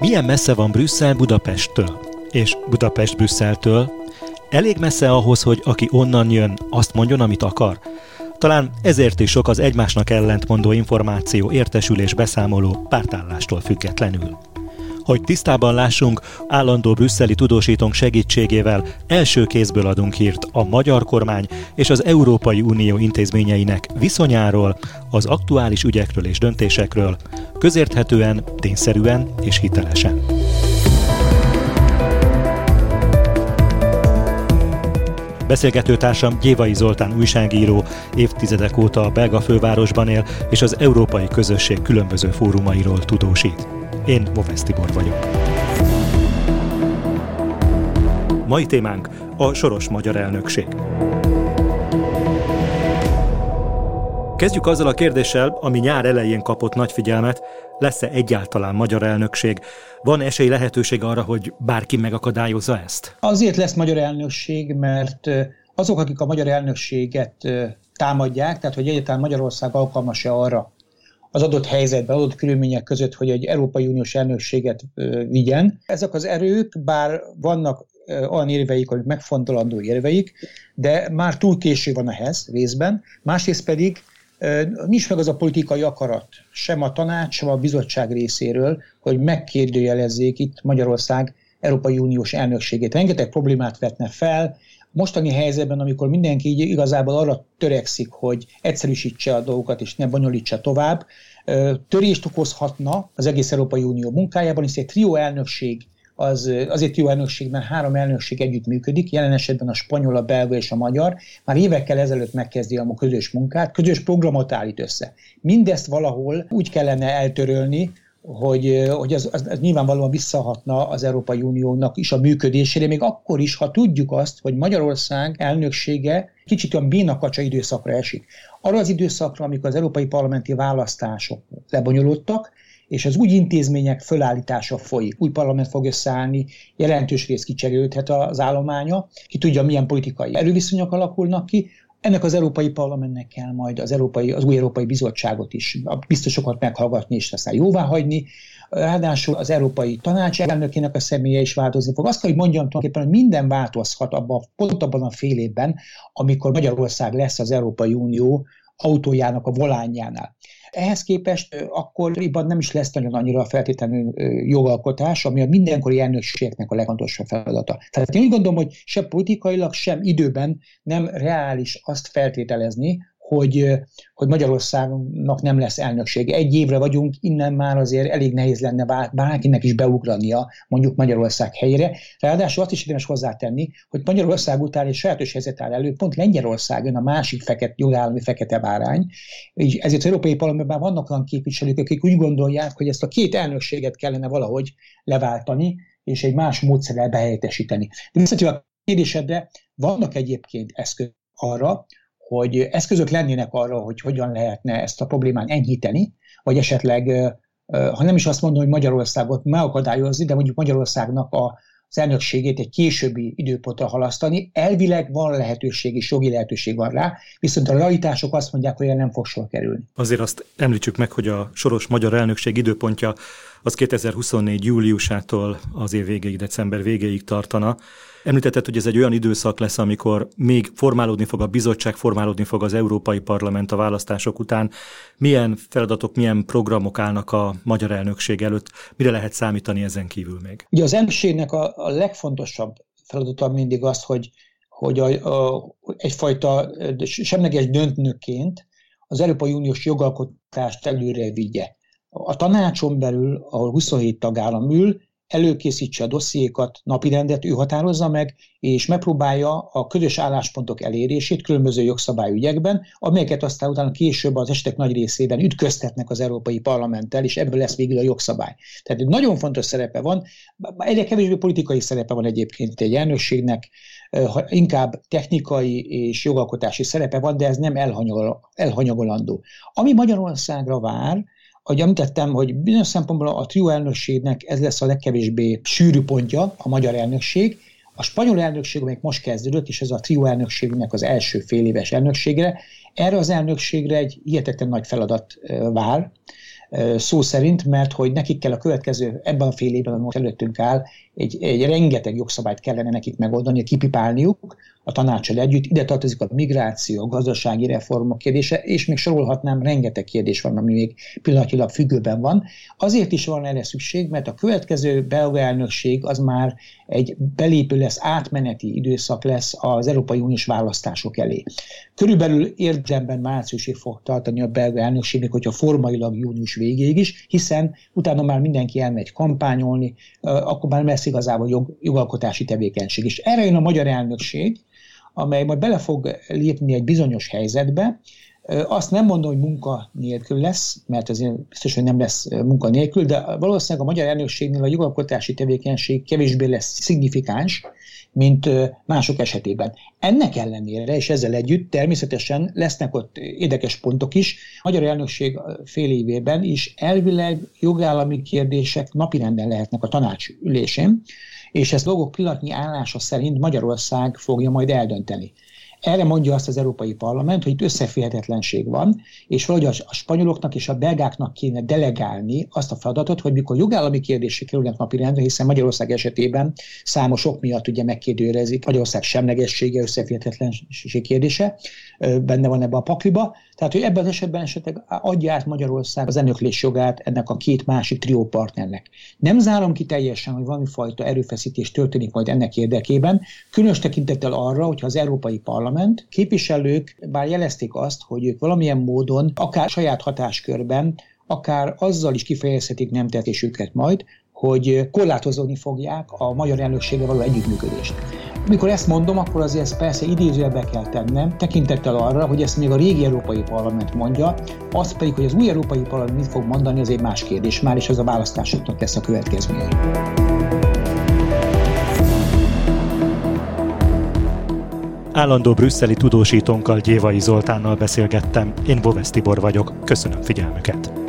Milyen messze van Brüsszel Budapesttől? És Budapest Brüsszeltől? Elég messze ahhoz, hogy aki onnan jön, azt mondjon, amit akar? Talán ezért is sok az egymásnak ellentmondó információ, értesülés, beszámoló pártállástól függetlenül. Hogy tisztában lássunk, állandó brüsszeli tudósítónk segítségével első kézből adunk hírt a magyar kormány és az Európai Unió intézményeinek viszonyáról, az aktuális ügyekről és döntésekről, közérthetően, tényszerűen és hitelesen. Beszélgetőtársam Gyévai Zoltán újságíró, évtizedek óta a belga fővárosban él, és az európai közösség különböző fórumairól tudósít. Én Movesz Tibor vagyok. Mai témánk a soros magyar elnökség. Kezdjük azzal a kérdéssel, ami nyár elején kapott nagy figyelmet, lesz-e egyáltalán magyar elnökség? Van esély lehetőség arra, hogy bárki megakadályozza ezt? Azért lesz magyar elnökség, mert azok, akik a magyar elnökséget támadják, tehát hogy egyáltalán Magyarország alkalmas-e arra, az adott helyzetben, adott körülmények között, hogy egy Európai Uniós elnökséget vigyen. Ezek az erők, bár vannak olyan érveik, amik megfontolandó érveik, de már túl késő van ehhez részben, másrészt pedig nincs meg az a politikai akarat, sem a tanács, sem a bizottság részéről, hogy megkérdőjelezzék itt Magyarország Európai Uniós elnökségét. Rengeteg problémát vetne fel, mostani helyzetben, amikor mindenki így igazából arra törekszik, hogy egyszerűsítse a dolgokat és ne bonyolítsa tovább, törést okozhatna az egész Európai Unió munkájában, hiszen egy trió elnökség az azért jó elnökség, mert három elnökség együtt működik, jelen esetben a spanyol, a belga és a magyar, már évekkel ezelőtt megkezdi a közös munkát, közös programot állít össze. Mindezt valahol úgy kellene eltörölni, hogy, hogy az, az, az nyilvánvalóan visszahatna az Európai Uniónak is a működésére, még akkor is, ha tudjuk azt, hogy Magyarország elnöksége kicsit olyan bénakacsa időszakra esik. Arra az időszakra, amikor az európai parlamenti választások lebonyolódtak, és az új intézmények fölállítása folyik. Új parlament fog összeállni, jelentős rész kicserélődhet az állománya, ki tudja, milyen politikai erőviszonyok alakulnak ki, ennek az Európai Parlamentnek kell majd az, Európai, az új Európai Bizottságot is a biztosokat meghallgatni és aztán jóvá hagyni. Ráadásul az Európai Tanács elnökének a személye is változni fog. Azt kell, hogy mondjam tulajdonképpen, hogy minden változhat abban, pont abban a fél évben, amikor Magyarország lesz az Európai Unió autójának a volánjánál. Ehhez képest akkoriban nem is lesz nagyon annyira feltétlenül jogalkotás, ami a mindenkori elnökségeknek a legfontosabb feladata. Tehát én úgy gondolom, hogy se politikailag, sem időben nem reális azt feltételezni, hogy, hogy Magyarországnak nem lesz elnöksége. Egy évre vagyunk, innen már azért elég nehéz lenne bárkinek is beugrania mondjuk Magyarország helyére. Ráadásul azt is érdemes hozzátenni, hogy Magyarország után egy sajátos helyzet áll elő, pont Lengyelországon a másik fekete, jogállami fekete bárány, és ezért az Európai Parlamentben vannak olyan képviselők, akik úgy gondolják, hogy ezt a két elnökséget kellene valahogy leváltani, és egy más módszerrel behelyettesíteni. De visszatérve a kérdésedre, vannak egyébként eszközök arra, hogy eszközök lennének arra, hogy hogyan lehetne ezt a problémát enyhíteni, vagy esetleg, ha nem is azt mondom, hogy Magyarországot megakadályozni, de mondjuk Magyarországnak a, az elnökségét egy későbbi időpontra halasztani. Elvileg van lehetőség és jogi lehetőség van rá, viszont a realitások azt mondják, hogy nem fog sor kerülni. Azért azt említsük meg, hogy a soros magyar elnökség időpontja az 2024. júliusától az év végéig, december végéig tartana. Említetted, hogy ez egy olyan időszak lesz, amikor még formálódni fog a bizottság, formálódni fog az Európai Parlament a választások után. Milyen feladatok, milyen programok állnak a magyar elnökség előtt? Mire lehet számítani ezen kívül még? Ugye az elnökségnek a, a legfontosabb feladata mindig az, hogy, hogy a, a, egyfajta semleges döntnőként az Európai Uniós jogalkotást előre vigye. A tanácson belül, ahol 27 tagállam ül, előkészítse a dossziékat, napirendet ő határozza meg, és megpróbálja a közös álláspontok elérését különböző jogszabályügyekben, amelyeket aztán utána később az esetek nagy részében ütköztetnek az Európai Parlamenttel, és ebből lesz végül a jogszabály. Tehát nagyon fontos szerepe van, egyre kevésbé politikai szerepe van egyébként egy elnökségnek, inkább technikai és jogalkotási szerepe van, de ez nem elhanyagol, elhanyagolandó. Ami Magyarországra vár, ahogy említettem, hogy bizonyos szempontból a trió elnökségnek ez lesz a legkevésbé sűrű pontja, a magyar elnökség, A spanyol elnökség, amelyik most kezdődött, és ez a trió elnökségnek az első fél éves elnökségre, erre az elnökségre egy hihetetlen nagy feladat vár, szó szerint, mert hogy nekik kell a következő, ebben a fél évben, ami most előttünk áll, egy, egy rengeteg jogszabályt kellene nekik megoldani, kipipálniuk a tanácsal együtt. Ide tartozik a migráció, a gazdasági reformok kérdése, és még sorolhatnám, rengeteg kérdés van, ami még pillanatilag függőben van. Azért is van erre szükség, mert a következő belga elnökség az már egy belépő lesz, átmeneti időszak lesz az Európai Uniós választások elé. Körülbelül érdemben márciusig fog tartani a belga elnökségnek, hogyha formailag június végéig is, hiszen utána már mindenki elmegy kampányolni, akkor már lesz igazából jog, jogalkotási tevékenység. És erre jön a magyar elnökség, amely majd bele fog lépni egy bizonyos helyzetbe, azt nem mondom, hogy munka nélkül lesz, mert azért biztos, hogy nem lesz munka nélkül, de valószínűleg a magyar elnökségnél a jogalkotási tevékenység kevésbé lesz szignifikáns, mint mások esetében. Ennek ellenére, és ezzel együtt természetesen lesznek ott érdekes pontok is. A magyar elnökség fél évében is elvileg jogállami kérdések napirenden lehetnek a tanács ülésén, és ezt dolgok pillanatnyi állása szerint Magyarország fogja majd eldönteni. Erre mondja azt az Európai Parlament, hogy itt összeférhetetlenség van, és valahogy a spanyoloknak és a belgáknak kéne delegálni azt a feladatot, hogy mikor jogállami kérdések kerülnek napirendre, hiszen Magyarország esetében számos ok miatt ugye megkérdőrezik Magyarország semlegessége, összeférhetetlenség kérdése, benne van ebbe a pakliba. Tehát, hogy ebben az esetben esetleg adja át Magyarország az elnöklés jogát ennek a két másik triópartnernek. Nem zárom ki teljesen, hogy valami fajta erőfeszítés történik majd ennek érdekében, különös tekintettel arra, hogyha az Európai Parlament képviselők bár jelezték azt, hogy ők valamilyen módon, akár saját hatáskörben, akár azzal is kifejezhetik nem tetésüket majd, hogy korlátozni fogják a magyar elnöksége való együttműködést. Mikor ezt mondom, akkor azért ezt persze idézőjelbe kell tennem, tekintettel arra, hogy ezt még a régi Európai Parlament mondja, az pedig, hogy az új Európai Parlament mit fog mondani, az egy más kérdés már, és az a választásoknak lesz a következménye. Állandó brüsszeli tudósítónkkal Gyévai Zoltánnal beszélgettem, én Boves Tibor vagyok, köszönöm figyelmüket!